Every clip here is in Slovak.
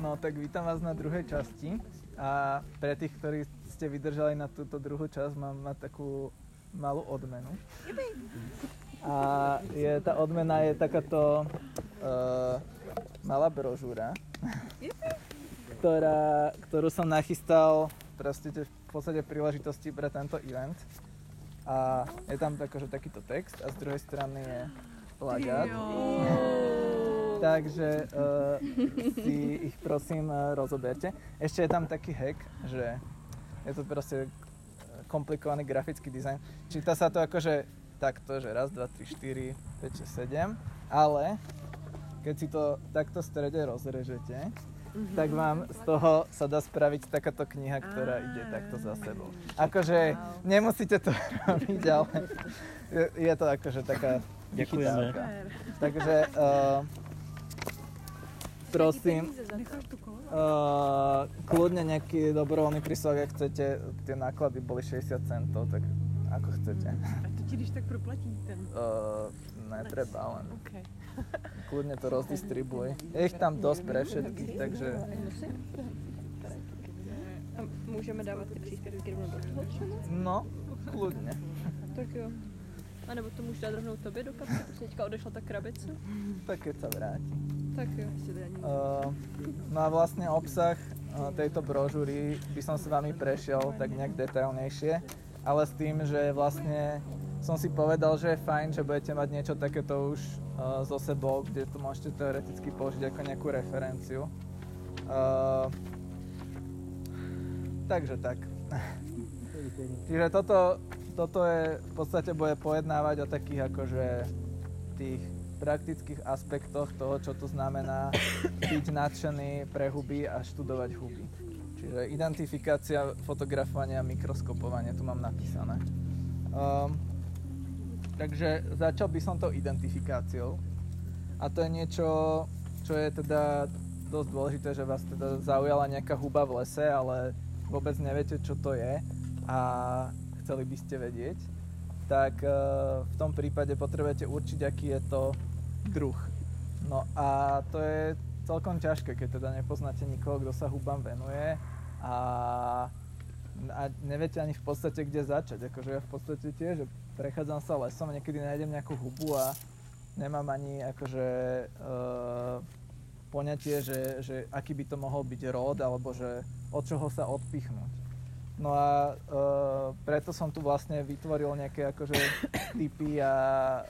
No tak vítam vás na druhej časti a pre tých, ktorí ste vydržali na túto druhú časť, mám, mám takú malú odmenu. A je, tá odmena je takáto uh, malá brožúra, ktorá, ktorú som nachystal proste v podstate príležitosti pre tento event. A je tam akože takýto text a z druhej strany je plagát. Takže uh, si ich prosím uh, rozoberte. Ešte je tam taký hack, že je to proste komplikovaný grafický dizajn. Číta sa to akože takto, že raz, dva, tri, štyri, 5, 6, 7, ale keď si to takto v strede rozrežete, mm-hmm. tak vám z toho sa dá spraviť takáto kniha, ktorá ide takto za sebou. Akože wow. nemusíte to robiť, ale je, je to akože taká Ďakujeme. Takže uh, prosím, uh, kľudne nejaký dobrovoľný príspevok, ak chcete, tie náklady boli 60 centov, tak ako chcete. A to ti když tak proplatí ten? Uh, netreba, len Okay. kľudne to rozdistribuj. Je ich tam dosť pre všetkých, takže A můžeme dávat ty příspěvky rovnou do no, kľudne. Tak jo. A nebo to můžu dát rovnou tobě do kapsy, protože teďka odešla ta krabice? Tak keď sa vráti. Tak jo. Uh, no a vlastne obsah uh, tejto brožúry by som s vami prešiel tak nejak detailnejšie, ale s tým, že vlastne som si povedal, že je fajn, že budete mať niečo takéto už uh, so sebou, kde to môžete teoreticky použiť ako nejakú referenciu. Uh, takže tak. Čiže toto, toto je, v podstate bude pojednávať o takých akože tých praktických aspektoch toho, čo to znamená byť nadšený pre huby a študovať huby. Čiže identifikácia, fotografovanie a mikroskopovanie, tu mám napísané. Um, takže začal by som tou identifikáciou. A to je niečo, čo je teda dosť dôležité, že vás teda zaujala nejaká huba v lese, ale vôbec neviete, čo to je a chceli by ste vedieť, tak uh, v tom prípade potrebujete určiť, aký je to druh. No a to je celkom ťažké, keď teda nepoznáte nikoho, kto sa hubám venuje a, a neviete ani v podstate, kde začať. Akože ja v podstate tiež, prechádzam sa lesom, niekedy nájdem nejakú hubu a nemám ani akože uh, poňatie, že, že aký by to mohol byť rod, alebo že od čoho sa odpichnúť. No a uh, preto som tu vlastne vytvoril nejaké akože typy a uh,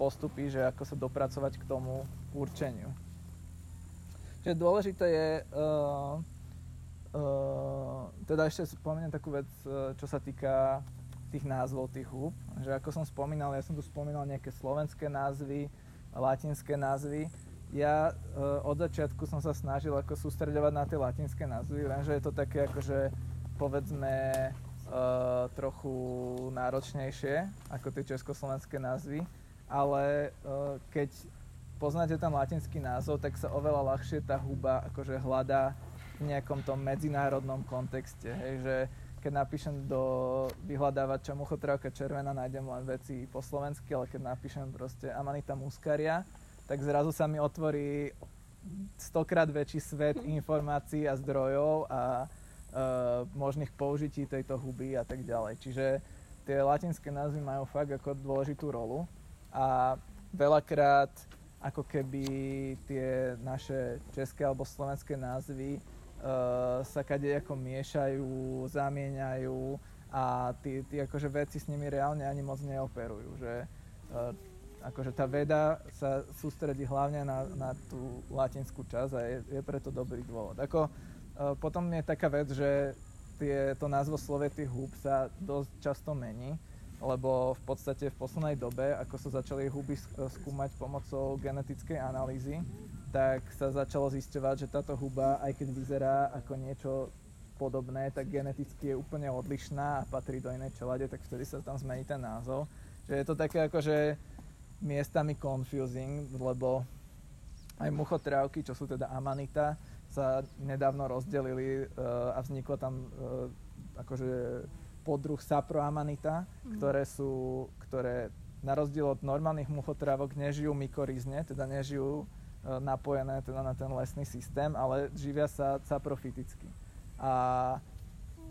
postupy, že ako sa dopracovať k tomu určeniu. Čiže dôležité je, uh, uh, teda ešte spomeniem takú vec, uh, čo sa týka tých názvov tých húb, že ako som spomínal, ja som tu spomínal nejaké slovenské názvy, latinské názvy. Ja uh, od začiatku som sa snažil ako sústredovať na tie latinské názvy, lenže je to také akože povedzme uh, trochu náročnejšie ako tie československé názvy, ale uh, keď poznáte ten latinský názov, tak sa oveľa ľahšie tá huba akože hľadá v nejakom tom medzinárodnom kontexte, hej, že keď napíšem do vyhľadávača muchotrávka červená, nájdem len veci po slovensky, ale keď napíšem proste Amanita muscaria, tak zrazu sa mi otvorí stokrát väčší svet informácií a zdrojov a možných použití tejto huby a tak ďalej. Čiže tie latinské názvy majú fakt ako dôležitú rolu a veľakrát ako keby tie naše české alebo slovenské názvy uh, sa ako miešajú, zamieňajú a tí, tí akože veci s nimi reálne ani moc neoperujú. Že, uh, akože tá veda sa sústredí hlavne na, na tú latinskú časť a je, je preto dobrý dôvod. Ako, Eh, potom je taká vec, že tie, to názvo slovie tých húb sa dosť často mení, lebo v podstate v poslednej dobe, ako sa začali huby eh, skúmať pomocou genetickej analýzy, tak sa začalo zisťovať, že táto huba, aj keď vyzerá ako niečo podobné, tak geneticky je úplne odlišná a patrí do inej čelade, tak vtedy sa tam zmení ten názov. Že je to také akože miestami confusing, lebo aj muchotrávky, čo sú teda amanita, sa nedávno rozdelili uh, a vzniklo tam uh, akože podruh saproamanita, mm. ktoré sú, ktoré na rozdiel od normálnych muchotrávok nežijú mykorizne, teda nežijú napojené teda na ten lesný systém, ale živia sa saprofiticky. A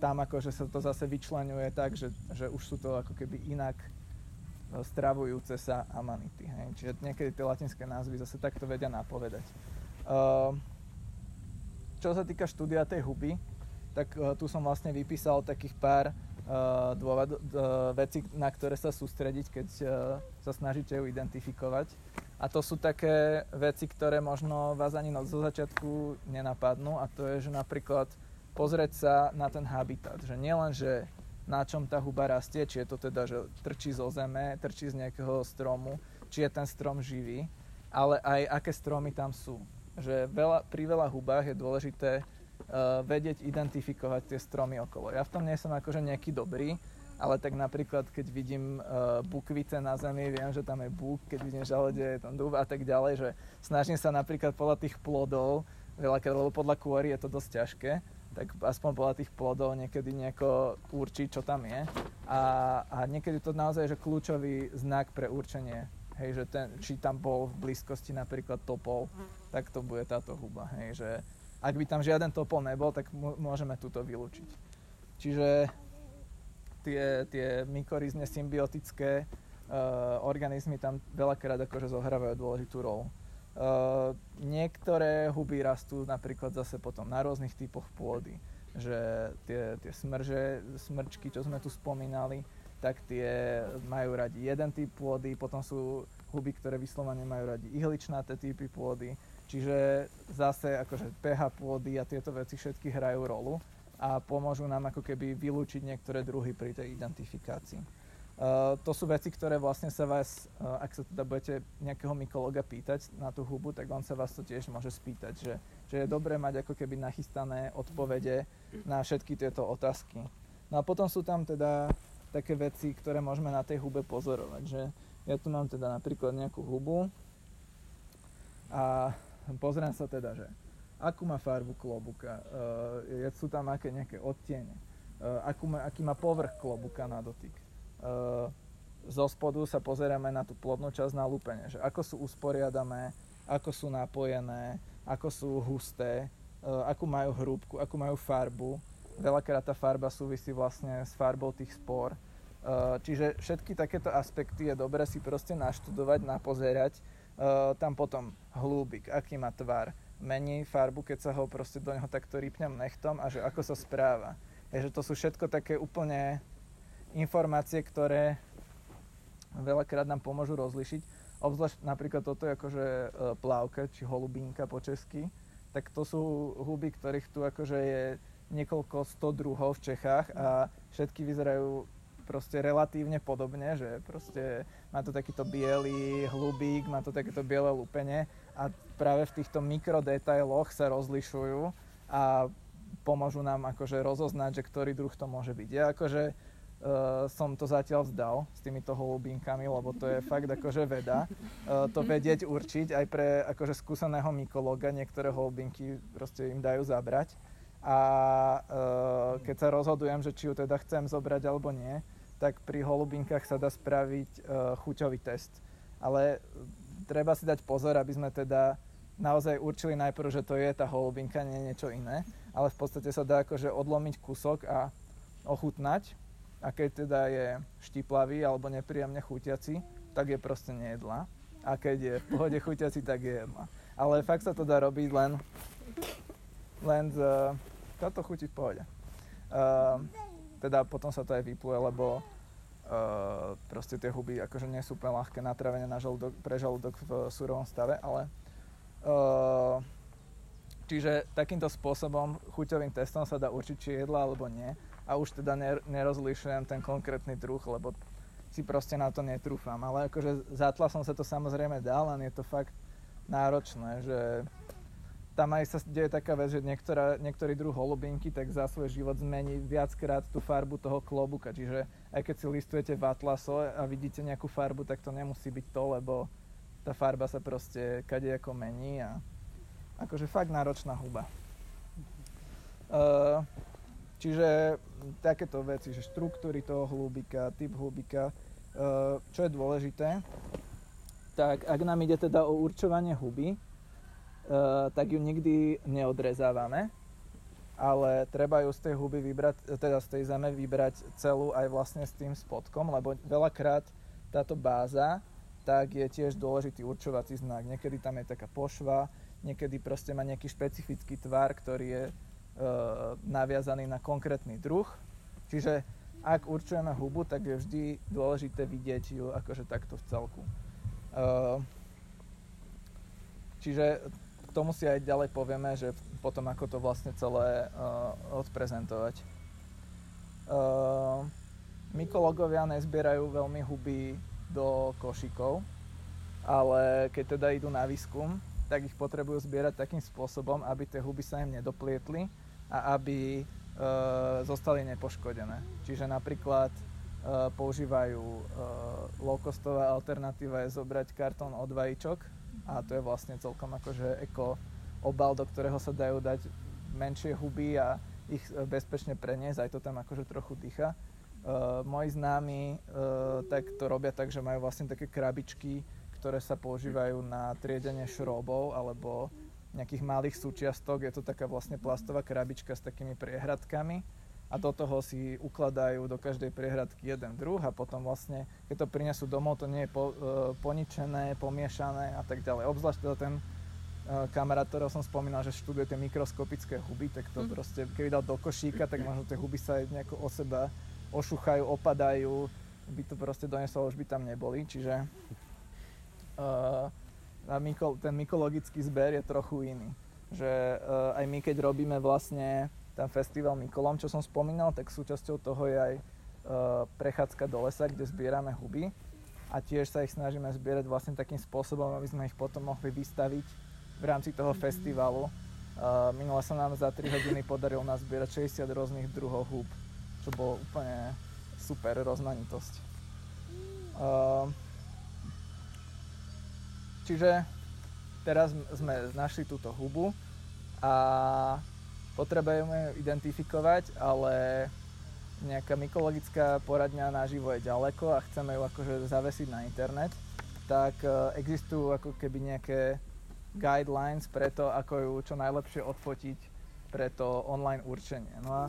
tam akože sa to zase vyčlenuje tak, že, že už sú to ako keby inak stravujúce sa amanity. Hej. Čiže niekedy tie latinské názvy zase takto vedia napovedať. Uh, čo sa týka štúdia tej huby, tak uh, tu som vlastne vypísal takých pár uh, dôvod, uh, vecí, na ktoré sa sústrediť, keď sa snažíte ju identifikovať. A to sú také veci, ktoré možno vás ani zo začiatku nenapadnú a to je, že napríklad pozrieť sa na ten habitat, že nielen, že na čom tá huba rastie, či je to teda, že trčí zo zeme, trčí z nejakého stromu, či je ten strom živý, ale aj aké stromy tam sú. Že veľa, pri veľa hubách je dôležité uh, vedieť identifikovať tie stromy okolo. Ja v tom nie som akože nejaký dobrý, ale tak napríklad, keď vidím uh, bukvice na zemi, viem, že tam je buk, keď vidím žalede, je tam dúb a tak ďalej, že snažím sa napríklad podľa tých plodov, veľakrát, lebo podľa kôry je to dosť ťažké, tak aspoň podľa tých plodov niekedy nejako určí, čo tam je. A, a niekedy to naozaj je kľúčový znak pre určenie. Hej, že ten, či tam bol v blízkosti napríklad topol, tak to bude táto huba. Hej, že ak by tam žiaden topol nebol, tak môžeme túto vylúčiť. Čiže tie, tie mykorizne symbiotické uh, organizmy tam veľakrát akože zohrávajú dôležitú rolu. Uh, niektoré huby rastú napríklad zase potom na rôznych typoch pôdy. Že tie, tie smrže, smrčky, čo sme tu spomínali, tak tie majú radi jeden typ pôdy, potom sú huby, ktoré vyslovene majú radi ihličnaté typy pôdy. Čiže zase akože pH pôdy a tieto veci všetky hrajú rolu a pomôžu nám ako keby vylúčiť niektoré druhy pri tej identifikácii. Uh, to sú veci, ktoré vlastne sa vás, uh, ak sa teda budete nejakého mykologa pýtať na tú hubu, tak on sa vás to tiež môže spýtať, že, že je dobré mať ako keby nachystané odpovede na všetky tieto otázky. No a potom sú tam teda také veci, ktoré môžeme na tej hube pozorovať, že ja tu mám teda napríklad nejakú hubu a pozriem sa teda, že akú má farbu klobuka, uh, sú tam aké nejaké odtiene, uh, akú má, aký má povrch klobuka na dotyk Eh, zo spodu sa pozeráme na tú plodnú časť na lúpenie, že ako sú usporiadané, ako sú napojené, ako sú husté, akú majú hrúbku, akú majú farbu. Veľakrát tá farba súvisí vlastne s farbou tých spor. Eh, čiže všetky takéto aspekty je dobre si proste naštudovať, napozerať. Tam potom hlúbik, aký má tvar, mení farbu, keď sa ho proste do neho takto rýpnem nechtom a že ako sa správa. Je, že to sú všetko také úplne informácie, ktoré veľakrát nám pomôžu rozlišiť. Obzvlášť napríklad toto je akože e, plávka, či holubínka po česky, tak to sú huby, ktorých tu akože je niekoľko sto druhov v Čechách a všetky vyzerajú proste relatívne podobne, že proste má to takýto biely hlubík, má to takéto biele lúpenie a práve v týchto mikrodetailoch sa rozlišujú a pomôžu nám akože rozoznať, že ktorý druh to môže byť. Ja akože uh, som to zatiaľ vzdal s týmito holubinkami, lebo to je fakt akože veda. Uh, to vedieť určiť aj pre akože skúseného mykologa, niektoré holubinky proste im dajú zabrať. A uh, keď sa rozhodujem, že či ju teda chcem zobrať alebo nie, tak pri holubinkách sa dá spraviť uh, chuťový test. Ale treba si dať pozor, aby sme teda naozaj určili najprv, že to je tá holubinka, nie niečo iné. Ale v podstate sa dá akože odlomiť kúsok a ochutnať a keď teda je štiplavý alebo nepríjemne chutiaci, tak je proste nejedla. A keď je v pohode chutiaci, tak je jedla. Ale fakt sa to dá robiť len, len z... Toto chutí v pohode. Uh, teda potom sa to aj vypluje, lebo uh, proste tie huby akože nie sú úplne ľahké na trávenie na žalúdok, pre žalúdok v surovom stave, ale uh, čiže takýmto spôsobom chuťovým testom sa dá určiť, či jedla alebo nie a už teda nerozlišujem ten konkrétny druh, lebo si proste na to netrúfam. Ale akože za som sa to samozrejme dal, len je to fakt náročné, že tam aj sa deje taká vec, že niektorá, niektorý druh holubinky tak za svoj život zmení viackrát tú farbu toho klobuka. Čiže aj keď si listujete v Atlaso a vidíte nejakú farbu, tak to nemusí byť to, lebo tá farba sa proste kadejako mení a akože fakt náročná huba. Uh, Čiže takéto veci, že štruktúry toho hlúbika, typ hlúbika, eh, čo je dôležité, tak ak nám ide teda o určovanie huby, tak ju nikdy neodrezávame, ale treba ju z tej huby vybrať, teda z tej zeme vybrať celú aj vlastne s tým spodkom, lebo veľakrát táto báza tak je tiež dôležitý určovací znak. Niekedy tam je taká pošva, niekedy proste má nejaký špecifický tvar, ktorý je e, naviazaný na konkrétny druh. Čiže ak určujeme hubu, tak je vždy dôležité vidieť ju akože takto v celku. E, čiže tomu si aj ďalej povieme, že potom ako to vlastne celé uh, odprezentovať. Uh, mykologovia nezbierajú veľmi huby do košikov, ale keď teda idú na výskum, tak ich potrebujú zbierať takým spôsobom, aby tie huby sa im nedoplietli a aby e, zostali nepoškodené. Čiže napríklad e, používajú e, low-costová alternatíva je zobrať kartón od vajíčok a to je vlastne celkom akože eko obal, do ktorého sa dajú dať menšie huby a ich e, bezpečne preniesť, aj to tam akože trochu dýcha. Uh, moji známi uh, tak to robia tak, že majú vlastne také krabičky, ktoré sa používajú na triedenie šrobov alebo nejakých malých súčiastok. Je to taká vlastne plastová krabička s takými priehradkami a do toho si ukladajú do každej priehradky jeden druh a potom vlastne, keď to prinesú domov, to nie je po, uh, poničené, pomiešané a tak ďalej. Obzvlášť teda ten kamarát, ktorého som spomínal, že študuje tie mikroskopické huby, tak to mm. proste, keby dal do košíka, tak možno tie huby sa aj nejako o seba ošuchajú, opadajú, by to proste doneslo, už by tam neboli, čiže uh, myko, ten mykologický zber je trochu iný. Že uh, aj my, keď robíme vlastne ten festival Mykolom, čo som spomínal, tak súčasťou toho je aj uh, prechádzka do lesa, kde zbierame huby a tiež sa ich snažíme zbierať vlastne takým spôsobom, aby sme ich potom mohli vystaviť v rámci toho festivalu. Uh, minule sa nám za 3 hodiny podarilo nazbierať 60 rôznych druhov húb čo bolo úplne super rozmanitosť. Uh, čiže teraz sme našli túto hubu a potrebujeme identifikovať, ale nejaká mykologická poradňa naživo je ďaleko a chceme ju akože zavesiť na internet, tak uh, existujú ako keby nejaké guidelines pre to, ako ju čo najlepšie odfotiť pre to online určenie. No a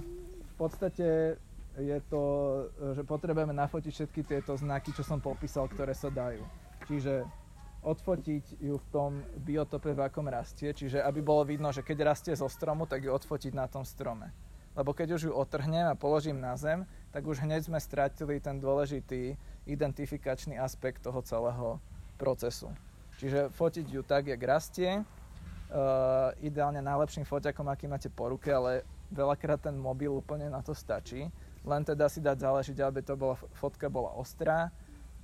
podstate je to, že potrebujeme nafotiť všetky tieto znaky, čo som popísal, ktoré sa dajú. Čiže odfotiť ju v tom biotope, v akom rastie, čiže aby bolo vidno, že keď rastie zo stromu, tak ju odfotiť na tom strome. Lebo keď už ju otrhnem a položím na zem, tak už hneď sme stratili ten dôležitý identifikačný aspekt toho celého procesu. Čiže fotiť ju tak, jak rastie, uh, ideálne najlepším foťakom, aký máte po ruke, ale veľakrát ten mobil úplne na to stačí. Len teda si dať záležiť, aby to bola, fotka bola ostrá,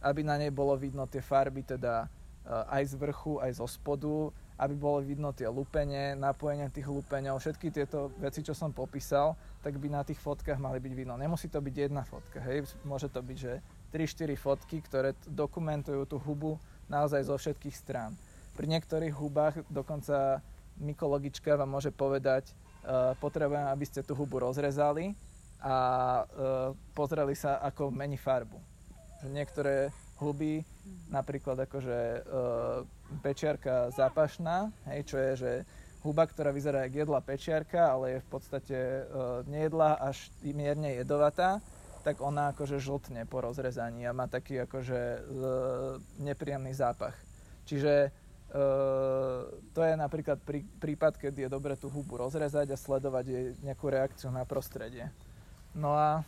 aby na nej bolo vidno tie farby teda aj z vrchu, aj zo spodu, aby bolo vidno tie lupenie, napojenie tých lupeňov, všetky tieto veci, čo som popísal, tak by na tých fotkách mali byť vidno. Nemusí to byť jedna fotka, hej, môže to byť, že 3-4 fotky, ktoré dokumentujú tú hubu naozaj zo všetkých strán. Pri niektorých hubách dokonca mykologička vám môže povedať, Eh, potrebujem, aby ste tú hubu rozrezali a uh, pozreli sa, ako mení farbu. Niektoré huby, napríklad akože uh, pečiarka zápašná, hej, čo je, že huba, ktorá vyzerá ako jedla pečiarka, ale je v podstate uh, nejedla až mierne jedovatá, tak ona akože žltne po rozrezaní a má taký akože uh, nepríjemný zápach. Čiže Uh, to je napríklad prí, prípad, keď je dobre tú hubu rozrezať a sledovať jej nejakú reakciu na prostredie. No a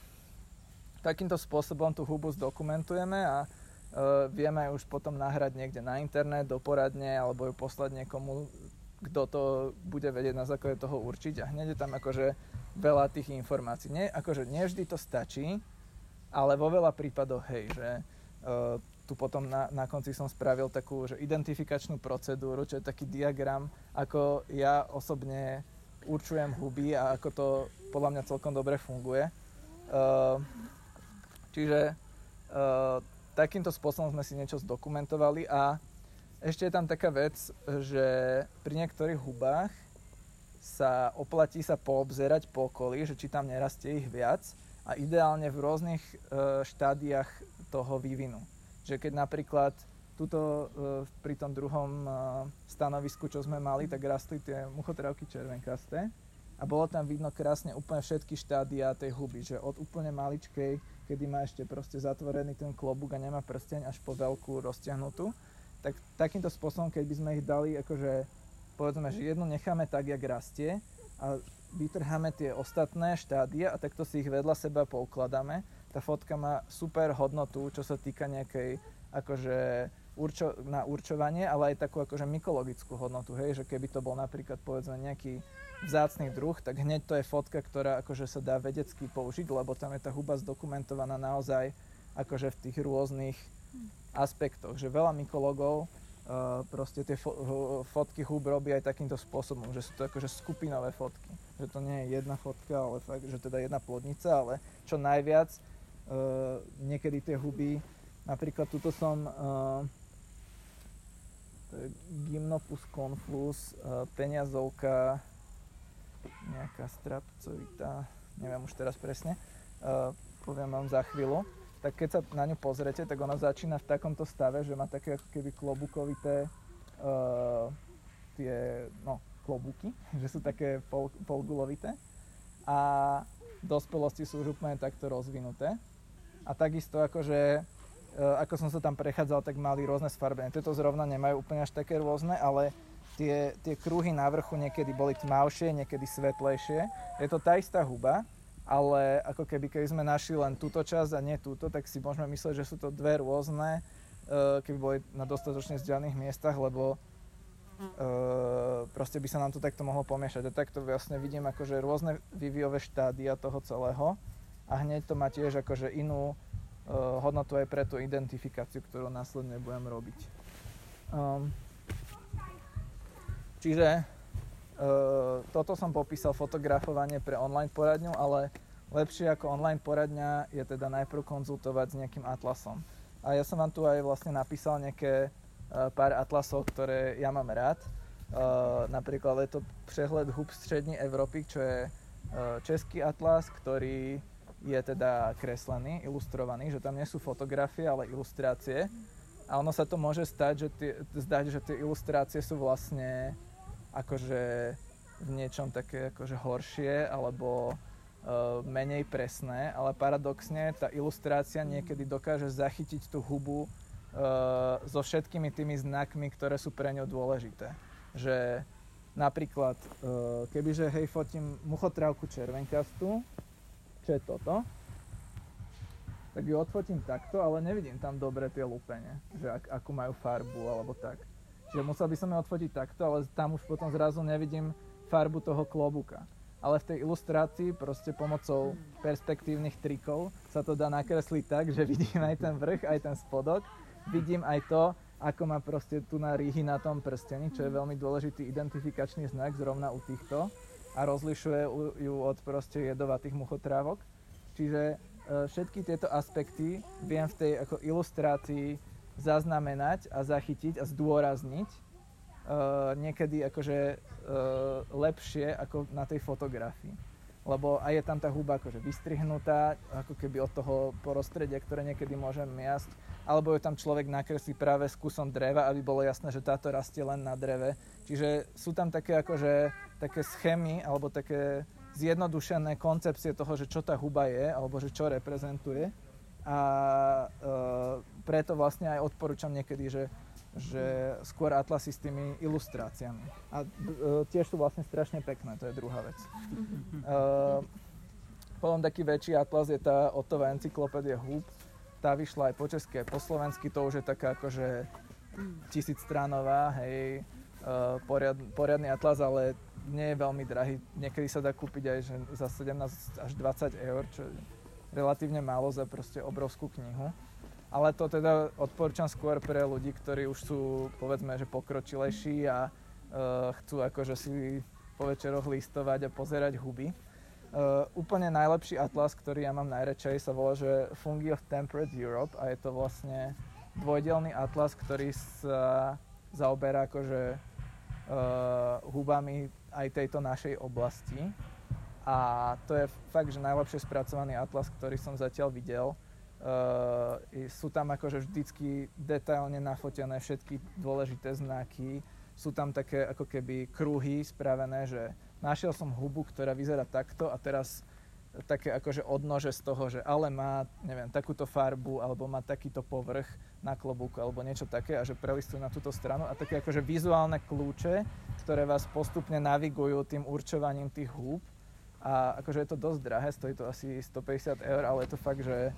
takýmto spôsobom tú hubu zdokumentujeme a vieme už potom nahrať niekde na internet, do poradne alebo ju poslať niekomu, kto to bude vedieť na základe toho určiť a hneď je tam akože veľa tých informácií. Nie, akože nevždy to stačí, ale vo veľa prípadoch hej, že uh, tu potom na, na konci som spravil takú že identifikačnú procedúru, čo je taký diagram, ako ja osobne určujem huby a ako to podľa mňa celkom dobre funguje. Uh, čiže uh, takýmto spôsobom sme si niečo zdokumentovali a ešte je tam taká vec, že pri niektorých hubách sa oplatí sa poobzerať po okolí, že či tam nerastie ich viac a ideálne v rôznych uh, štádiách toho vývinu. Že keď napríklad tuto uh, pri tom druhom uh, stanovisku, čo sme mali, tak rastli tie muchotrávky červenkasté a bolo tam vidno krásne úplne všetky štádia tej huby, že od úplne maličkej, kedy má ešte proste zatvorený ten klobúk a nemá prsteň až po veľkú roztiahnutú, tak takýmto spôsobom, keď by sme ich dali akože povedzme, že jednu necháme tak, jak rastie a vytrháme tie ostatné štádia a takto si ich vedľa seba poukladáme, tá fotka má super hodnotu, čo sa týka nejakej akože určo, na určovanie, ale aj takú akože mykologickú hodnotu, hej, že keby to bol napríklad povedzme nejaký vzácný druh, tak hneď to je fotka, ktorá akože sa dá vedecky použiť, lebo tam je tá huba zdokumentovaná naozaj akože v tých rôznych aspektoch, že veľa mykologov uh, proste tie fo- fotky hub robí aj takýmto spôsobom, že sú to akože skupinové fotky, že to nie je jedna fotka, ale fakt, že teda jedna plodnica, ale čo najviac uh, niekedy tie huby, napríklad tuto som uh, to je Gymnopus conflus, uh, peniazovka, nejaká strapcovitá, neviem už teraz presne, uh, poviem vám za chvíľu. Tak keď sa na ňu pozrete, tak ona začína v takomto stave, že má také ako keby klobukovité uh, tie, no, klobúky, že sú také pol, polgulovité. A dospelosti sú už úplne takto rozvinuté. A takisto akože ako som sa tam prechádzal, tak mali rôzne sfarbenie. Tieto zrovna nemajú úplne až také rôzne, ale tie, tie kruhy na vrchu niekedy boli tmavšie, niekedy svetlejšie. Je to tá istá huba, ale ako keby, keby sme našli len túto časť a nie túto, tak si môžeme myslieť, že sú to dve rôzne, uh, keby boli na dostatočne vzdialených miestach, lebo uh, proste by sa nám to takto mohlo pomiešať. A takto vlastne vidím akože rôzne vývojové štádia toho celého a hneď to má tiež akože inú hodnotu aj pre tú identifikáciu, ktorú následne budem robiť. Um, Čiže uh, toto som popísal fotografovanie pre online poradňu, ale lepšie ako online poradňa je teda najprv konzultovať s nejakým atlasom. A ja som vám tu aj vlastne napísal nejaké uh, pár atlasov, ktoré ja mám rád. Uh, napríklad je to prehľad hub strední Európy, čo je uh, český atlas, ktorý je teda kreslený, ilustrovaný, že tam nie sú fotografie, ale ilustrácie. A ono sa to môže stať, že tie, zdať, že tie ilustrácie sú vlastne akože v niečom také akože horšie alebo uh, menej presné, ale paradoxne tá ilustrácia niekedy dokáže zachytiť tú hubu uh, so všetkými tými znakmi, ktoré sú pre ňu dôležité. Že napríklad, uh, kebyže hej fotím muchotrávku červenkastú, čo je toto, tak ju odfotím takto, ale nevidím tam dobre tie lúpenie, že ak, akú majú farbu alebo tak. Čiže musel by som ju odfotiť takto, ale tam už potom zrazu nevidím farbu toho klobúka. Ale v tej ilustrácii proste pomocou perspektívnych trikov sa to dá nakresliť tak, že vidím aj ten vrch, aj ten spodok. Vidím aj to, ako má proste tu na rýhy na tom prstení, čo je veľmi dôležitý identifikačný znak zrovna u týchto a rozlišuje ju od proste jedovatých muchotrávok. Čiže e, všetky tieto aspekty viem v tej ako ilustrácii zaznamenať a zachytiť a zdôrazniť uh, niekedy akože uh, lepšie ako na tej fotografii. Lebo aj je tam tá huba akože vystrihnutá, ako keby od toho prostredia, ktoré niekedy môžem miasť, alebo je tam človek nakreslí práve s kusom dreva, aby bolo jasné, že táto rastie len na dreve. Čiže sú tam také akože také schémy, alebo také zjednodušené koncepcie toho, že čo tá huba je, alebo že čo reprezentuje a e, preto vlastne aj odporúčam niekedy, že, že skôr atlasy s tými ilustráciami. A e, tiež sú vlastne strašne pekné, to je druhá vec. E, potom taký väčší atlas je tá Otová encyklopédia húb. Tá vyšla aj po česky, aj po slovensky, to už je taká akože tisícstránová, hej, e, poriad, poriadny atlas, ale nie je veľmi drahý. Niekedy sa dá kúpiť aj že za 17 až 20 eur, čo relatívne málo za proste obrovskú knihu. Ale to teda odporúčam skôr pre ľudí, ktorí už sú povedzme, že pokročilejší a uh, chcú akože si po večeroch listovať a pozerať huby. Uh, úplne najlepší atlas, ktorý ja mám najradšej, sa volá, že Fungi of Temperate Europe a je to vlastne dvojdelný atlas, ktorý sa zaoberá akože uh, hubami aj tejto našej oblasti. A to je fakt, že najlepšie spracovaný atlas, ktorý som zatiaľ videl. Uh, sú tam akože vždycky detailne nafotené všetky dôležité znaky. Sú tam také ako keby kruhy spravené, že našiel som hubu, ktorá vyzerá takto a teraz také akože odnože z toho, že ale má, neviem, takúto farbu alebo má takýto povrch na klobúku alebo niečo také a že prelistujú na túto stranu a také akože vizuálne kľúče, ktoré vás postupne navigujú tým určovaním tých húb a akože je to dosť drahé, stojí to asi 150 eur, ale je to fakt, že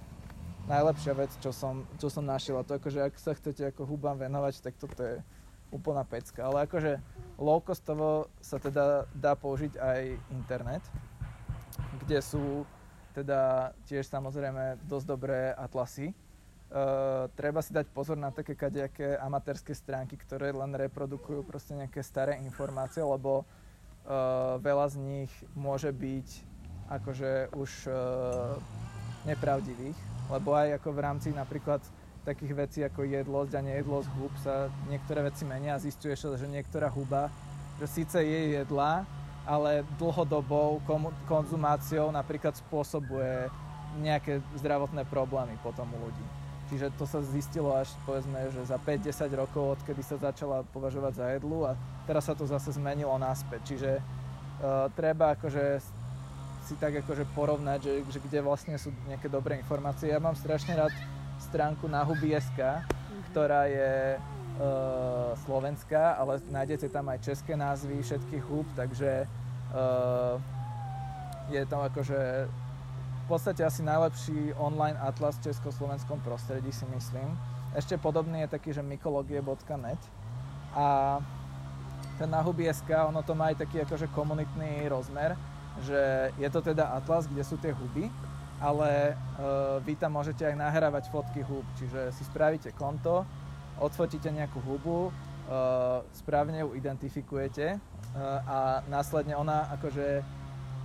najlepšia vec, čo som, čo som našiel. A to akože, ak sa chcete ako hubám venovať, tak toto je úplná pecka. Ale akože low-costovo sa teda dá použiť aj internet, kde sú teda tiež samozrejme dosť dobré atlasy. Uh, treba si dať pozor na také kadejaké amatérske stránky, ktoré len reprodukujú proste nejaké staré informácie, lebo uh, veľa z nich môže byť akože už uh, nepravdivých lebo aj ako v rámci napríklad takých vecí ako jedlosť a nejedlosť hub sa niektoré veci menia a zistuje sa, že niektorá huba, že síce je jedlá, ale dlhodobou konzumáciou napríklad spôsobuje nejaké zdravotné problémy potom u ľudí. Čiže to sa zistilo až povedzme, že za 5-10 rokov, odkedy sa začala považovať za jedlu a teraz sa to zase zmenilo naspäť. Čiže uh, treba akože si tak akože porovnať, že, že kde vlastne sú nejaké dobré informácie. Ja mám strašne rád stránku na huby.sk, ktorá je uh, slovenská, ale nájdete tam aj české názvy všetkých hub, takže uh, je tam akože v podstate asi najlepší online atlas v československom prostredí si myslím. Ešte podobný je taký, že mykologie.net a ten na huby.sk, ono to má aj taký akože komunitný rozmer, že je to teda atlas, kde sú tie huby, ale uh, vy tam môžete aj nahrávať fotky hub, čiže si spravíte konto, odfotíte nejakú hubu, uh, správne ju identifikujete uh, a následne ona akože,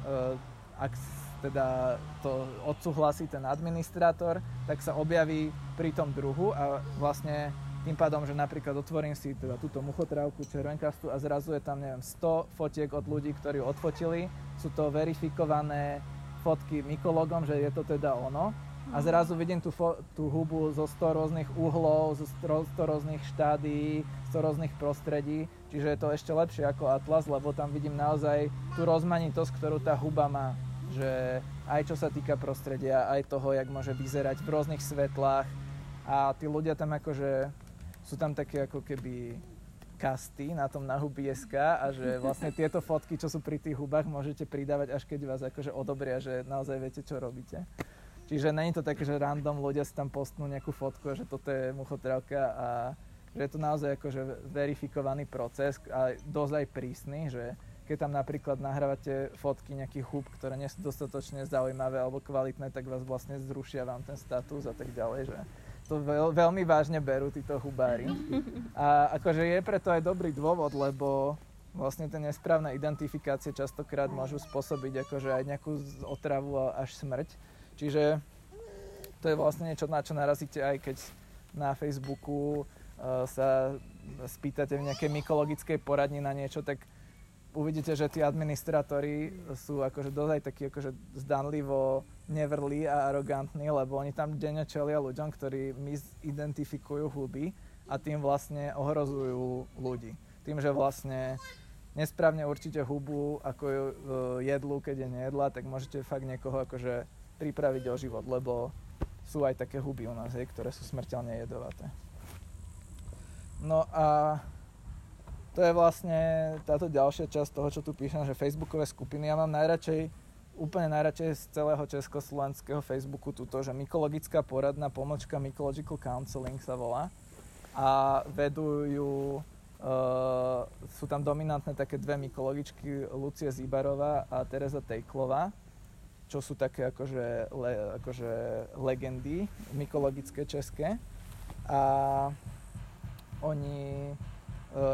uh, ak teda to odsúhlasí ten administrátor, tak sa objaví pri tom druhu a vlastne tým pádom, že napríklad otvorím si teda túto muchotrávku červenkastu a zrazu je tam, neviem, 100 fotiek od ľudí, ktorí odfotili. Sú to verifikované fotky mykologom, že je to teda ono. A zrazu vidím tú, fo- tú hubu zo 100 rôznych uhlov, zo 100 rôznych štádií, 100 rôznych prostredí. Čiže je to ešte lepšie ako Atlas, lebo tam vidím naozaj tú rozmanitosť, ktorú tá huba má. Že aj čo sa týka prostredia, aj toho, jak môže vyzerať v rôznych svetlách. A tí ľudia tam akože sú tam také ako keby kasty na tom na huby.sk a že vlastne tieto fotky, čo sú pri tých hubách, môžete pridávať až keď vás akože odobria, že naozaj viete, čo robíte. Čiže není to také, že random ľudia si tam postnú nejakú fotku, že toto je muchotrávka a že je to naozaj akože verifikovaný proces a dosť aj prísny, že keď tam napríklad nahrávate fotky nejakých húb, ktoré nie sú dostatočne zaujímavé alebo kvalitné, tak vás vlastne zrušia vám ten status a tak ďalej, že to veľ, veľmi vážne berú títo hubári. A akože je preto aj dobrý dôvod, lebo vlastne tie nesprávne identifikácie častokrát môžu spôsobiť akože aj nejakú otravu až smrť. Čiže to je vlastne niečo, na čo narazíte aj keď na Facebooku uh, sa spýtate v nejakej mykologickej poradni na niečo, tak uvidíte, že tí administratóri sú akože dosť takí akože zdanlivo nevrlí a arogantní, lebo oni tam denne čelia ľuďom, ktorí identifikujú huby a tým vlastne ohrozujú ľudí. Tým, že vlastne nesprávne určite hubu ako uh, jedlu, keď je nejedla, tak môžete fakt niekoho akože pripraviť o život, lebo sú aj také huby u nás, hej, ktoré sú smrteľne jedovaté. No a to je vlastne táto ďalšia časť toho, čo tu píšem, že facebookové skupiny. Ja mám najradšej, úplne najradšej z celého československého Facebooku túto, že mykologická poradná pomočka Mycological Counseling sa volá. A vedú ju, uh, sú tam dominantné také dve mykologičky, Lucie Zibarová a Teresa Tejklová, čo sú také akože, le, akože legendy mykologické české. A oni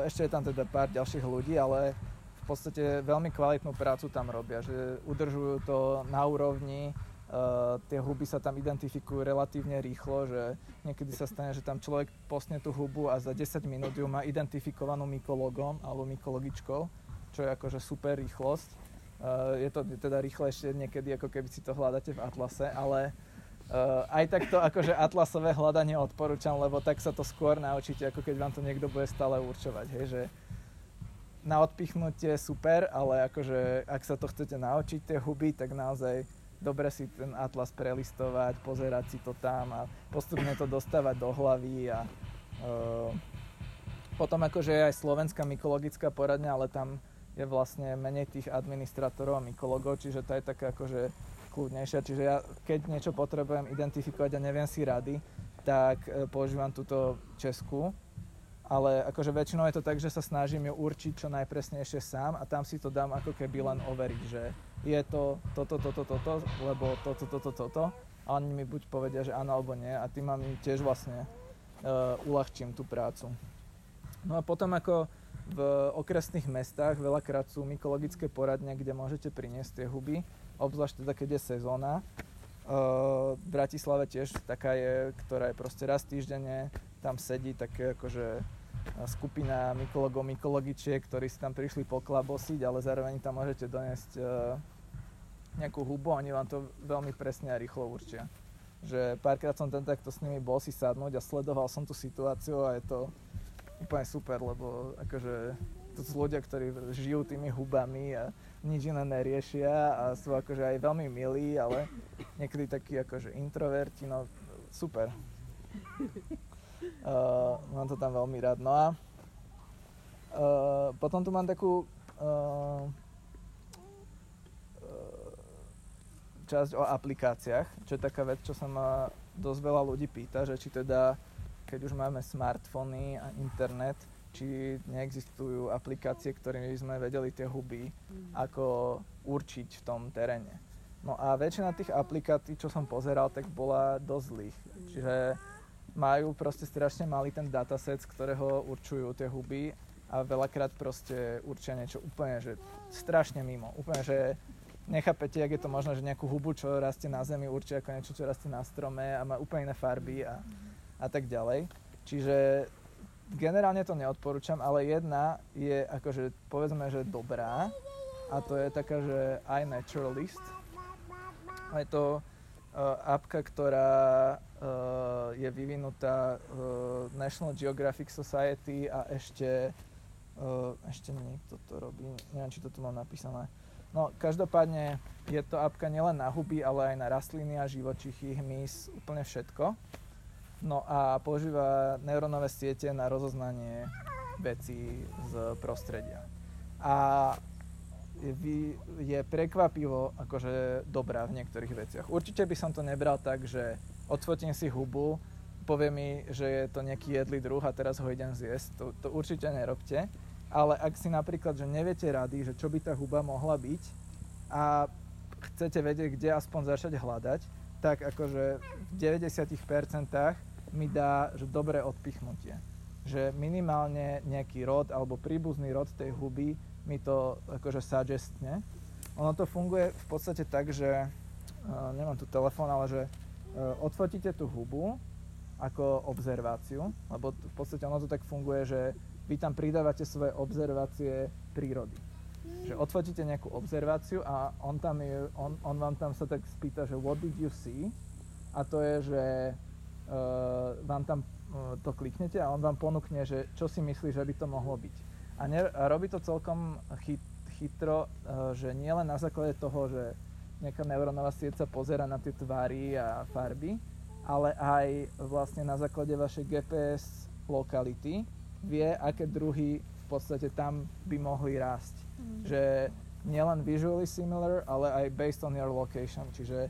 ešte je tam teda pár ďalších ľudí, ale v podstate veľmi kvalitnú prácu tam robia, že udržujú to na úrovni, Uh, tie huby sa tam identifikujú relatívne rýchlo, že niekedy sa stane, že tam človek postne tú hubu a za 10 minút ju má identifikovanú mykologom alebo mykologičkou, čo je akože super rýchlosť. Uh, je to teda rýchlejšie niekedy, ako keby si to hľadáte v atlase, ale Uh, aj takto akože atlasové hľadanie odporúčam, lebo tak sa to skôr naučíte, ako keď vám to niekto bude stále určovať, hej, že na odpichnutie super, ale akože ak sa to chcete naučiť tie huby, tak naozaj dobre si ten atlas prelistovať, pozerať si to tam a postupne to dostávať do hlavy a uh, potom akože je aj slovenská mykologická poradňa, ale tam je vlastne menej tých administratorov a mykologov, čiže to je také akože kľudnejšia. Čiže ja keď niečo potrebujem identifikovať a neviem si rady, tak e, používam túto českú. Ale akože väčšinou je to tak, že sa snažím ju určiť čo najpresnejšie sám a tam si to dám ako keby len overiť, že je to toto, toto, toto, lebo toto, toto, toto. A oni mi buď povedia, že áno alebo nie a tým mám tiež vlastne uh, uľahčím tú prácu. No a potom ako v okresných mestách veľakrát sú mykologické poradne, kde môžete priniesť tie huby obzvlášť teda keď je sezóna. V Bratislave tiež taká je, ktorá je proste raz týždenne, tam sedí také akože skupina mykologov, mykologičiek, ktorí si tam prišli poklabosiť, ale zároveň tam môžete doniesť uh, nejakú hubu oni vám to veľmi presne a rýchlo určia. Že párkrát som ten takto s nimi bol si sadnúť a sledoval som tú situáciu a je to úplne super, lebo akože to sú ľudia, ktorí žijú tými hubami a nič iné neriešia a sú akože aj veľmi milí, ale niekedy takí akože introverti, no super. Uh, mám to tam veľmi rád. No a uh, potom tu mám takú uh, časť o aplikáciách, čo je taká vec, čo sa ma dosť veľa ľudí pýta, že či teda, keď už máme smartfóny a internet, či neexistujú aplikácie, ktorými by sme vedeli tie huby mm. ako určiť v tom teréne. No a väčšina tých aplikácií, čo som pozeral, tak bola dosť zlých. Mm. Čiže majú proste strašne malý ten dataset, z ktorého určujú tie huby a veľakrát proste určia niečo úplne, že strašne mimo. Úplne, že nechápete, jak je to možné, že nejakú hubu, čo rastie na zemi, určia ako niečo, čo rastie na strome a má úplne iné farby a, a tak ďalej. Čiže generálne to neodporúčam, ale jedna je akože povedzme, že dobrá a to je taká, že iNaturalist. Je to uh, apka, ktorá uh, je vyvinutá uh, National Geographic Society a ešte uh, ešte niekto to robí, neviem, či to tu mám napísané. No, každopádne je to apka nielen na huby, ale aj na rastliny a živočichy, hmyz, úplne všetko. No a používa neurónové siete na rozoznanie vecí z prostredia. A je, prekvapivo akože dobrá v niektorých veciach. Určite by som to nebral tak, že odfotím si hubu, povie mi, že je to nejaký jedlý druh a teraz ho idem zjesť. To, to určite nerobte. Ale ak si napríklad, že neviete rady, že čo by tá huba mohla byť a chcete vedieť, kde aspoň začať hľadať, tak akože v 90% mi dá že dobré odpichnutie. Že minimálne nejaký rod alebo príbuzný rod tej huby mi to akože suggestne. Ono to funguje v podstate tak, že uh, nemám tu telefón, ale že uh, odfotíte tú hubu ako obzerváciu, lebo v podstate ono to tak funguje, že vy tam pridávate svoje obzervácie prírody. Že odfotíte nejakú obzerváciu a on, tam je, on, on vám tam sa tak spýta, že what did you see? A to je, že vám tam uh, to kliknete a on vám ponúkne, že čo si myslí, že by to mohlo byť. A, ne, a robí to celkom chyt, chytro, uh, že nielen na základe toho, že nejaká neurónová sieť sa pozera na tie tvary a farby, ale aj vlastne na základe vašej GPS lokality vie, aké druhy v podstate tam by mohli rásť. Mm. Že nielen visually similar, ale aj based on your location. Čiže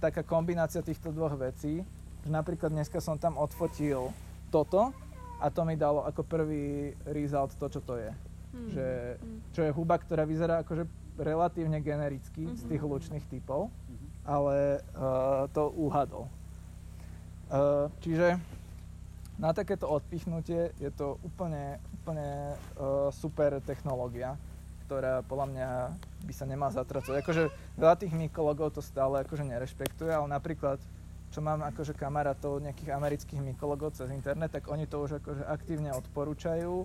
taká kombinácia týchto dvoch vecí že napríklad dneska som tam odfotil toto a to mi dalo ako prvý result to, čo to je. Hmm. Že, hmm. čo je huba, ktorá vyzerá akože relatívne genericky hmm. z tých lučných typov, hmm. ale uh, to uhadol. Uh, čiže na takéto odpichnutie je to úplne, úplne uh, super technológia, ktorá podľa mňa by sa nemá zatracovať. Akože veľa tých mykologov to stále akože nerešpektuje, ale napríklad čo mám akože kamarátov, nejakých amerických mykologov cez internet, tak oni to už akože aktívne odporúčajú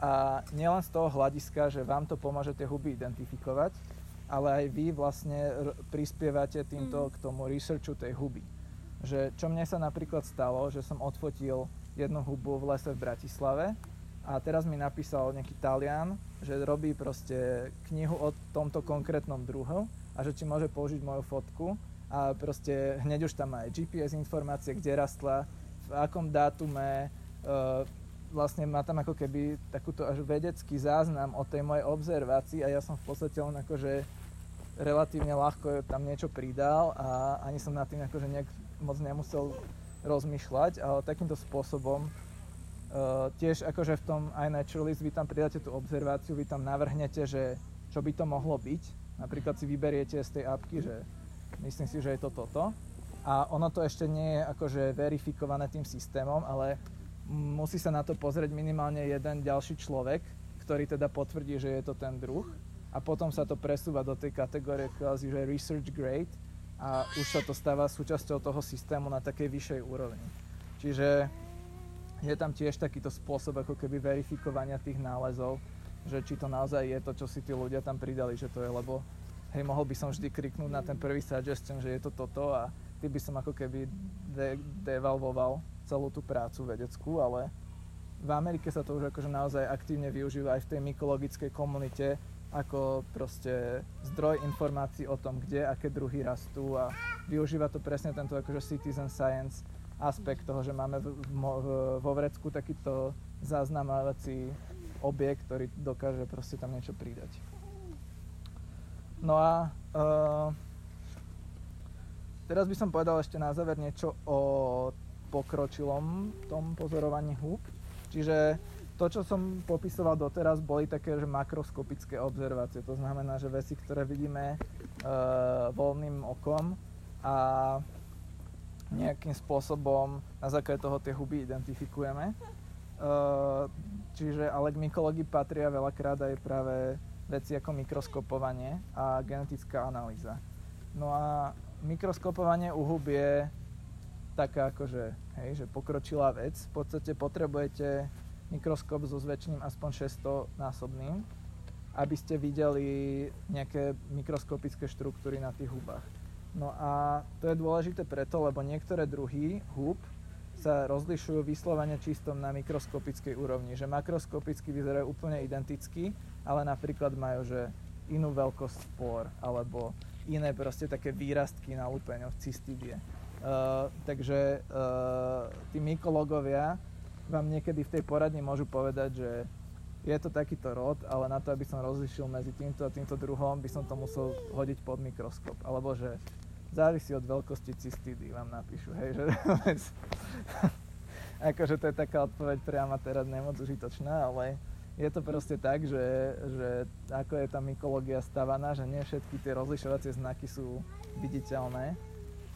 a nielen z toho hľadiska, že vám to pomôže tie huby identifikovať, ale aj vy vlastne prispievate týmto mm. k tomu researchu tej huby. že čo mne sa napríklad stalo, že som odfotil jednu hubu v lese v Bratislave a teraz mi napísal nejaký Talian, že robí proste knihu o tomto konkrétnom druhu a že či môže použiť moju fotku a proste hneď už tam aj GPS informácie, kde rastla, v akom dátume, uh, vlastne má tam ako keby takúto až vedecký záznam o tej mojej obzervácii a ja som v podstate len akože relatívne ľahko tam niečo pridal a ani som nad tým akože nejak moc nemusel rozmýšľať, ale takýmto spôsobom uh, tiež akože v tom iNaturalist vy tam pridáte tú obzerváciu, vy tam navrhnete, že čo by to mohlo byť. Napríklad si vyberiete z tej apky, že myslím si, že je to toto. A ono to ešte nie je akože verifikované tým systémom, ale musí sa na to pozrieť minimálne jeden ďalší človek, ktorý teda potvrdí, že je to ten druh. A potom sa to presúva do tej kategórie kvázi, že research grade, a už sa to stáva súčasťou toho systému na takej vyššej úrovni. Čiže je tam tiež takýto spôsob ako keby verifikovania tých nálezov, že či to naozaj je to, čo si tí ľudia tam pridali, že to je, lebo hej, mohol by som vždy kriknúť na ten prvý suggestion, že je to toto a ty by som ako keby de- devalvoval celú tú prácu vedeckú, ale v Amerike sa to už akože naozaj aktívne využíva aj v tej mykologickej komunite, ako proste zdroj informácií o tom, kde aké druhy rastú a využíva to presne tento akože citizen science aspekt toho, že máme v, v, vo vrecku takýto záznamovací objekt, ktorý dokáže proste tam niečo pridať. No a uh, teraz by som povedal ešte na záver niečo o pokročilom tom pozorovaní húb. Čiže to, čo som popisoval doteraz, boli také, že makroskopické obzervácie. To znamená, že veci, ktoré vidíme uh, voľným okom a nejakým spôsobom na základe toho tie huby identifikujeme. Uh, čiže ale k mykológii patria veľakrát aj práve veci ako mikroskopovanie a genetická analýza. No a mikroskopovanie u hub je taká akože, hej, že pokročilá vec. V podstate potrebujete mikroskop so zväčšením aspoň 600 násobným, aby ste videli nejaké mikroskopické štruktúry na tých hubách. No a to je dôležité preto, lebo niektoré druhy húb sa rozlišujú vyslovene čistom na mikroskopickej úrovni, že makroskopicky vyzerajú úplne identicky, ale napríklad majú že inú veľkosť spor alebo iné proste také výrastky na lupeňoch, cystidie. Uh, takže uh, tí mykológovia vám niekedy v tej poradni môžu povedať, že je to takýto rod, ale na to, aby som rozlišil medzi týmto a týmto druhom, by som to musel hodiť pod mikroskop. Alebo že závisí od veľkosti cystidy, vám napíšu, hej, že akože to je taká odpoveď priama teraz nemoc užitočná, ale je to proste tak, že, že ako je tá mykológia stavaná, že nie všetky tie rozlišovacie znaky sú viditeľné.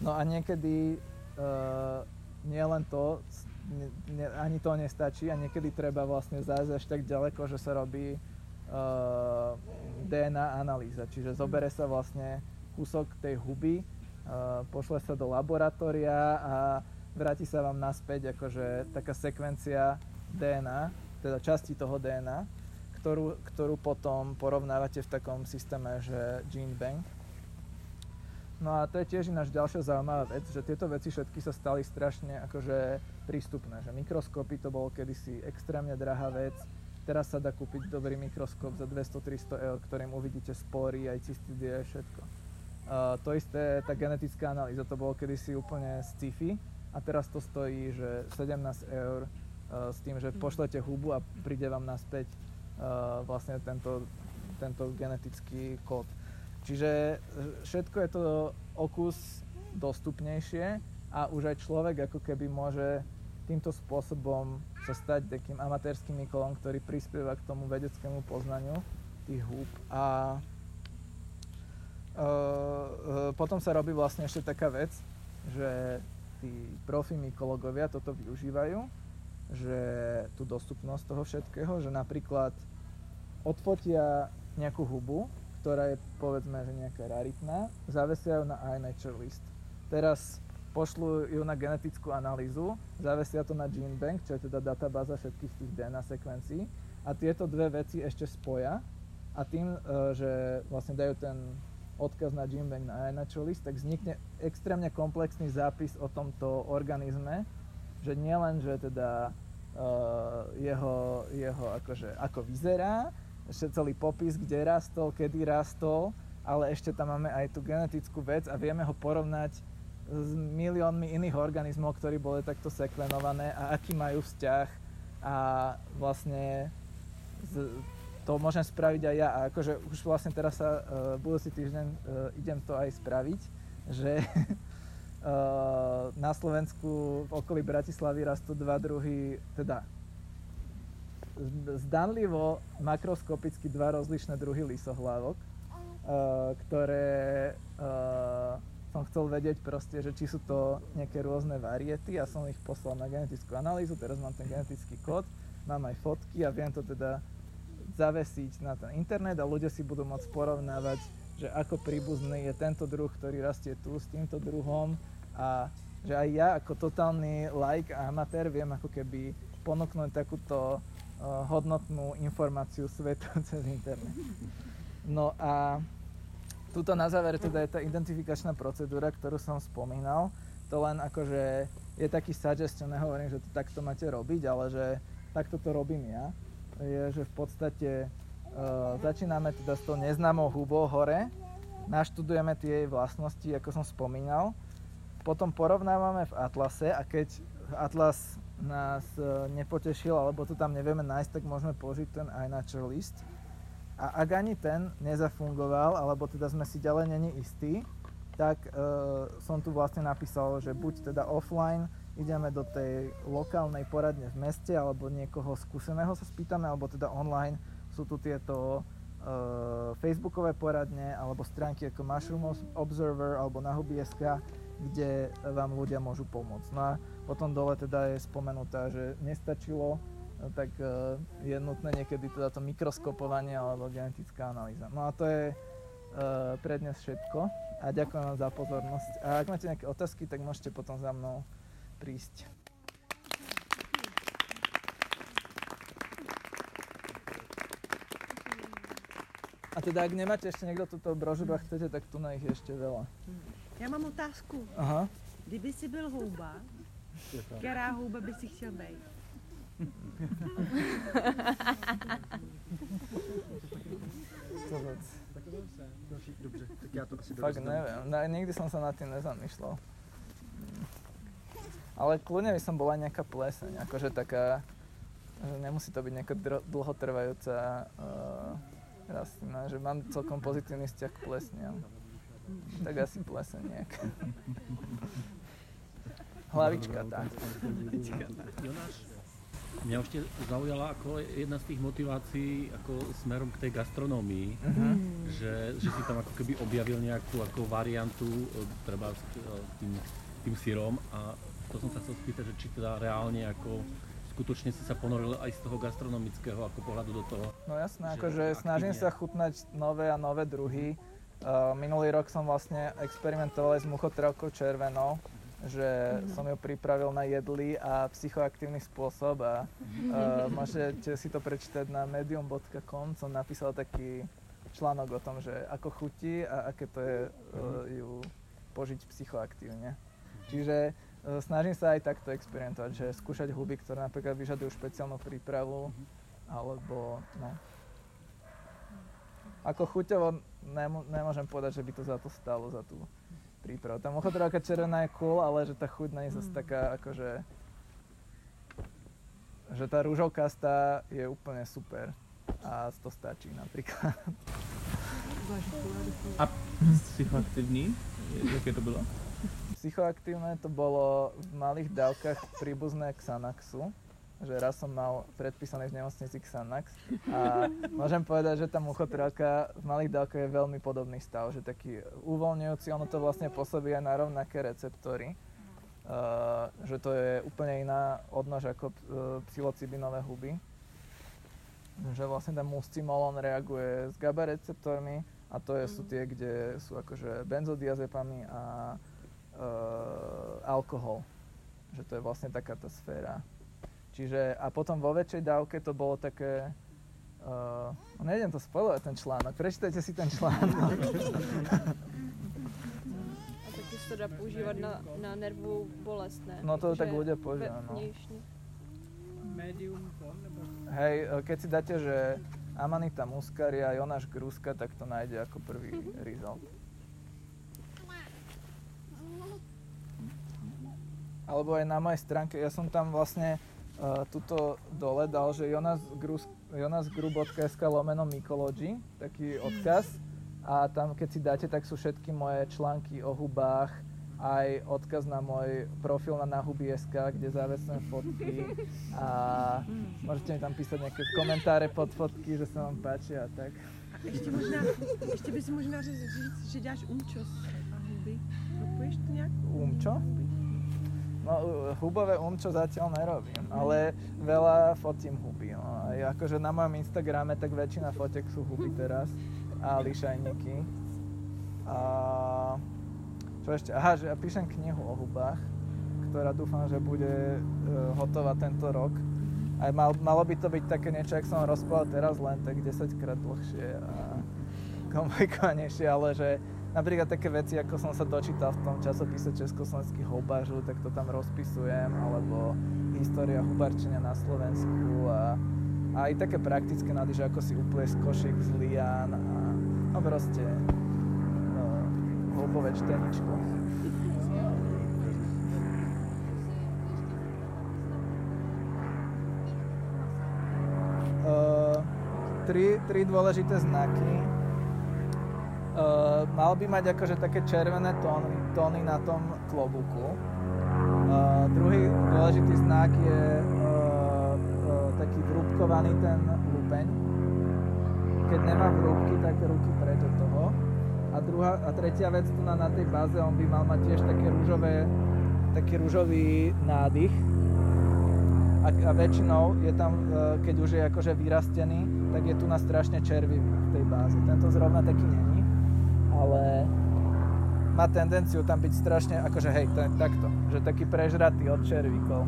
No a niekedy uh, nie len to, ne, ne, ani to nestačí a niekedy treba vlastne zájsť až tak ďaleko, že sa robí uh, DNA analýza. Čiže zobere sa vlastne kúsok tej huby, uh, pošle sa do laboratória a vráti sa vám naspäť akože taká sekvencia DNA, teda časti toho DNA, ktorú, ktorú potom porovnávate v takom systéme, že Gene Bank No a to je tiež ináč ďalšia zaujímavá vec, že tieto veci všetky sa stali strašne akože prístupné, že mikroskopy to bolo kedysi extrémne drahá vec, teraz sa dá kúpiť dobrý mikroskop za 200-300 eur, ktorým uvidíte spory, aj cystidie, všetko. Uh, to isté, tá genetická analýza, to bolo kedysi úplne sci-fi a teraz to stojí, že 17 eur s tým, že pošlete hubu a príde vám naspäť uh, vlastne tento, tento genetický kód. Čiže e, všetko je to o kus dostupnejšie a už aj človek ako keby môže týmto spôsobom sa stať takým amatérským mykolom, ktorý prispieva k tomu vedeckému poznaniu tých húb. A e, e, potom sa robí vlastne ešte taká vec, že tí profi mykológovia toto využívajú, že tú dostupnosť toho všetkého, že napríklad odfotia nejakú hubu ktorá je povedzme, že nejaká raritná, zavesia ju na iNaturalist. Teraz pošlu ju na genetickú analýzu, zavesia to na GeneBank, čo je teda databáza všetkých tých DNA sekvencií a tieto dve veci ešte spoja a tým, e, že vlastne dajú ten odkaz na Gymbank na iNaturalist, tak vznikne extrémne komplexný zápis o tomto organizme, že nielen, že teda uh, jeho, jeho akože, ako vyzerá, ešte celý popis, kde rastol, kedy rastol, ale ešte tam máme aj tú genetickú vec a vieme ho porovnať s miliónmi iných organizmov, ktorí boli takto sekvenované a aký majú vzťah a vlastne z, to môžem spraviť aj ja. A akože už vlastne teraz sa uh, budúci týždeň uh, idem to aj spraviť, že na Slovensku v okolí Bratislavy rastú dva druhy, teda zdanlivo makroskopicky dva rozlišné druhy lisohlávok, uh, ktoré uh, som chcel vedieť proste, že či sú to nejaké rôzne variety. A som ich poslal na genetickú analýzu, teraz mám ten genetický kód, mám aj fotky a viem to teda zavesiť na ten internet a ľudia si budú môcť porovnávať, že ako príbuzný je tento druh, ktorý rastie tu s týmto druhom a že aj ja ako totálny like a amatér viem ako keby ponúknuť takúto uh, hodnotnú informáciu svetu cez internet. No a Tuto na záver teda je tá identifikačná procedúra, ktorú som spomínal. To len akože je taký suggestion, nehovorím, že to takto máte robiť, ale že takto to robím ja. Je, že v podstate uh, začíname teda s tou neznámou hubou hore, naštudujeme tie jej vlastnosti, ako som spomínal, potom porovnávame v atlase a keď atlas nás uh, nepotešil alebo to tam nevieme nájsť, tak môžeme použiť ten iNaturalist. list a ak ani ten nezafungoval, alebo teda sme si ďalej není istí, tak e, som tu vlastne napísal, že buď teda offline ideme do tej lokálnej poradne v meste, alebo niekoho skúseného sa spýtame, alebo teda online sú tu tieto e, facebookové poradne, alebo stránky ako Mushroom Observer, alebo na Hubi.sk, kde vám ľudia môžu pomôcť. No a potom dole teda je spomenutá, že nestačilo No tak uh, je nutné niekedy teda to mikroskopovanie alebo genetická analýza. No a to je uh, pre dnes všetko a ďakujem vám za pozornosť. A ak máte nejaké otázky, tak môžete potom za mnou prísť. A teda, ak nemáte ešte niekto túto brožuru a chcete, tak tu na ich ešte veľa. Já mám otázku. Aha. Kdyby si byl houba, která houba by si chtěl být? Co vec? Dobře, tak já to asi Fakt neviem, ne, nikdy som sa nad tým nezamýšľal. Ale kľudne by som bola nejaká pleseň, akože taká, že nemusí to byť nejaká dro- dlhotrvajúca uh, rastlina, že mám celkom pozitívny vzťah k plesniam. Tak asi pleseň nejaká. Hlavička tá. Jonáš, mňa ešte zaujala ako jedna z tých motivácií ako smerom k tej gastronómii, Mhm. že, že si tam ako keby objavil nejakú ako variantu e, treba s e, tým, tým syrom a to som sa chcel spýtať, že či teda reálne ako skutočne si sa ponoril aj z toho gastronomického ako pohľadu do toho. No jasné, Že akože snažím sa chutnať nové a nové druhy. Uh, minulý rok som vlastne experimentoval aj s muchotrelkou červenou, že som ju pripravil na jedlý a psychoaktívny spôsob a uh, môžete si to prečítať na medium.com. Som napísal taký článok o tom, že ako chutí a aké to je uh, ju požiť psychoaktívne. Čiže uh, snažím sa aj takto experimentovať, že skúšať huby, ktoré napríklad vyžadujú špeciálnu prípravu, alebo no. Ako chuťovo nemô- nemôžem povedať, že by to za to stalo, za tú prípravu. Tá mochotrávka červená je cool, ale že tá chuť nie je zase taká akože že tá rúžovkastá je úplne super a to stačí napríklad. A psychoaktivní? Jaké to bylo? Psychoaktívne to bolo v malých dávkach príbuzné Xanaxu, že raz som mal predpísaný v nemocnici Xanax a môžem povedať, že tá muchotrelka v malých dávkach je veľmi podobný stav, že taký uvoľňujúci, ono to vlastne pôsobí aj na rovnaké receptory, uh, že to je úplne iná odnož ako uh, psilocybinové huby, že vlastne ten muscimol on reaguje s GABA receptormi a to je, sú tie, kde sú akože benzodiazepamy a uh, alkohol. Že to je vlastne taká tá sféra. Čiže a potom vo väčšej dávke to bolo také Uh, nejdem to spoilovať ten článok, prečítajte si ten článok. A taky se to dá používat na, na nervovou bolest, ne? No to Jakože tak ľudia používajú, no. nebo... Hej, e, keď si dáte, že Amanita muscaria, Jonáš Gruska, tak to nájde ako prvý result. Alebo aj na mojej stránke, ja som tam vlastne uh, tuto dole dal, že Jonas, Grus, Jonas Grub.sk lomeno mycology, taký odkaz. A tam, keď si dáte, tak sú všetky moje články o hubách, aj odkaz na môj profil na nahuby.sk, kde zavesujem fotky a môžete mi tam písať nejaké komentáre pod fotky, že sa vám páčia a tak. A ještě možná, ještě bys možná říct, že děláš umčos a huby. Propoješ to nějak? Umčo? No, uh, hubové umčo zatiaľ nerobím, ale veľa fotím huby. No. Aj akože na mojom Instagrame tak väčšina fotek sú huby teraz a lišajníky. A čo ešte? Aha, že ja píšem knihu o hubách, ktorá dúfam, že bude uh, hotová tento rok. Aj mal, malo by to byť také niečo, ak som rozprával teraz, len tak 10 krát dlhšie a komplikovanejšie, ale že napríklad také veci, ako som sa dočítal v tom časopise Československých hubářů, tak to tam rozpisujem, alebo história hubarčenia na Slovensku a, a aj také praktické nady, že ako si upliesť košík z lian a no proste no, hubové čteničko. Uh, tri, tri dôležité znaky Uh, mal by mať akože také červené tóny, tóny na tom klobúku. Uh, druhý dôležitý znak je uh, uh, taký vrúbkovaný ten lupeň. Keď nemá vrúbky, tak ruky preč od toho. A, druhá, a tretia vec tu na, na tej báze, on by mal mať tiež také rúžové, taký rúžový nádych. A, a väčšinou je tam, keď už je akože vyrastený, tak je tu na strašne červivý v tej báze. Tento zrovna taký není ale má tendenciu tam byť strašne, akože hej, je takto, že taký prežratý od červíkov.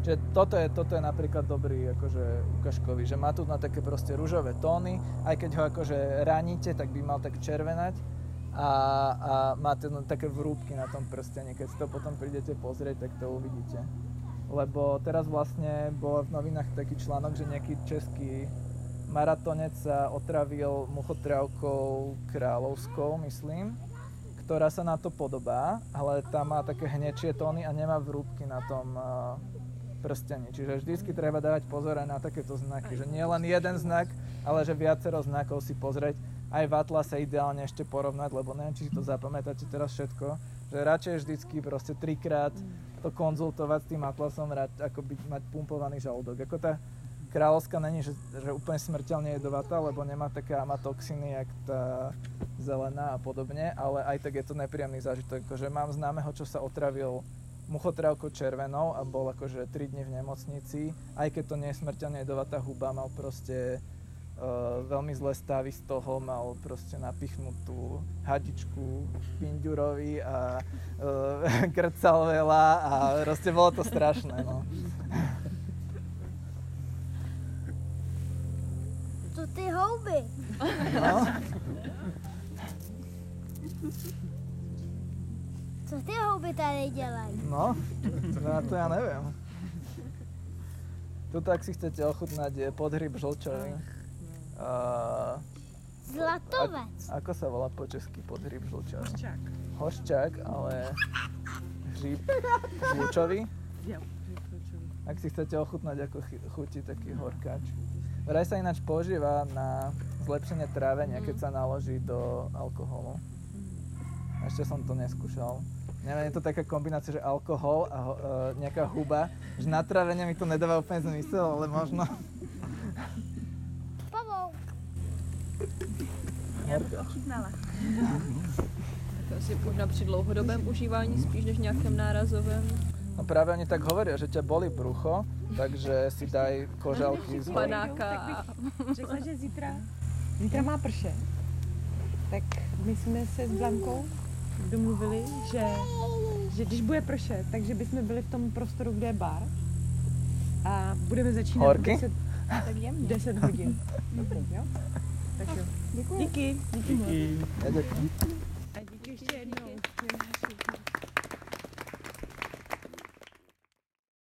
Čiže toto je, toto je napríklad dobrý akože ukažkový, že má tu na také proste rúžové tóny, aj keď ho akože raníte, tak by mal tak červenať a, a má ten, také vrúbky na tom prstene, keď si to potom prídete pozrieť, tak to uvidíte. Lebo teraz vlastne bol v novinách taký článok, že nejaký český maratonec sa otravil muchotrávkou kráľovskou, myslím, ktorá sa na to podobá, ale tá má také hnečie tóny a nemá vrúbky na tom uh, prstení. Čiže vždycky treba dávať pozor aj na takéto znaky, že nie len jeden znak, ale že viacero znakov si pozrieť, aj v atlase ideálne ešte porovnať, lebo neviem, či si to zapamätáte teraz všetko, že radšej vždycky proste trikrát to konzultovať s tým atlasom, ako byť, mať pumpovaný žalúdok. Ako tá kráľovská není, že, že úplne smrteľne jedovatá, lebo nemá také amatoxiny, jak tá zelená a podobne, ale aj tak je to nepríjemný zážitok. Akože mám známeho, čo sa otravil muchotrávkou červenou a bol akože 3 dní v nemocnici. Aj keď to nie je smrteľne jedovatá huba, mal proste uh, veľmi zlé stavy z toho, mal proste napichnutú hadičku Pindurovi a uh, krcal veľa a proste bolo to strašné. No. To ty houby. No. Co ty houby tady dělají? No, no to ja neviem. Tuto, ak si chcete ochutnať, je podhryb žlčový. Uh, Zlatovec. ako sa volá po česky podhryb žlčový? Hošťák. Hošťák, ale hříb žlčový. Ak si chcete ochutnať, ako chutí taký horkáč. Vraj sa ináč používa na zlepšenie trávenia, keď sa naloží do alkoholu. Ešte som to neskúšal. Neviem, je to taká kombinácia, že alkohol a ho, e, nejaká huba. Že na trávenie mi to nedáva úplne zmysel, ale možno... Pavouk. Já bych to ochutnala. To asi možná při dlouhodobém užívání spíš než nějakém nárazovém. No práve oni tak hovoria, že ťa boli brucho, takže si daj kožalky z Panáka Řekla, že zítra, zítra má prše. Tak my jsme se s Blankou domluvili, že, že když bude pršet, takže bychom byli v tom prostoru, kde je bar. A budeme začínat Horky? v 10, Tak jemně. 10 hodin. Dobrý, jo? Tak jo. Děkuji. Díky. Díky. Díky. Díky.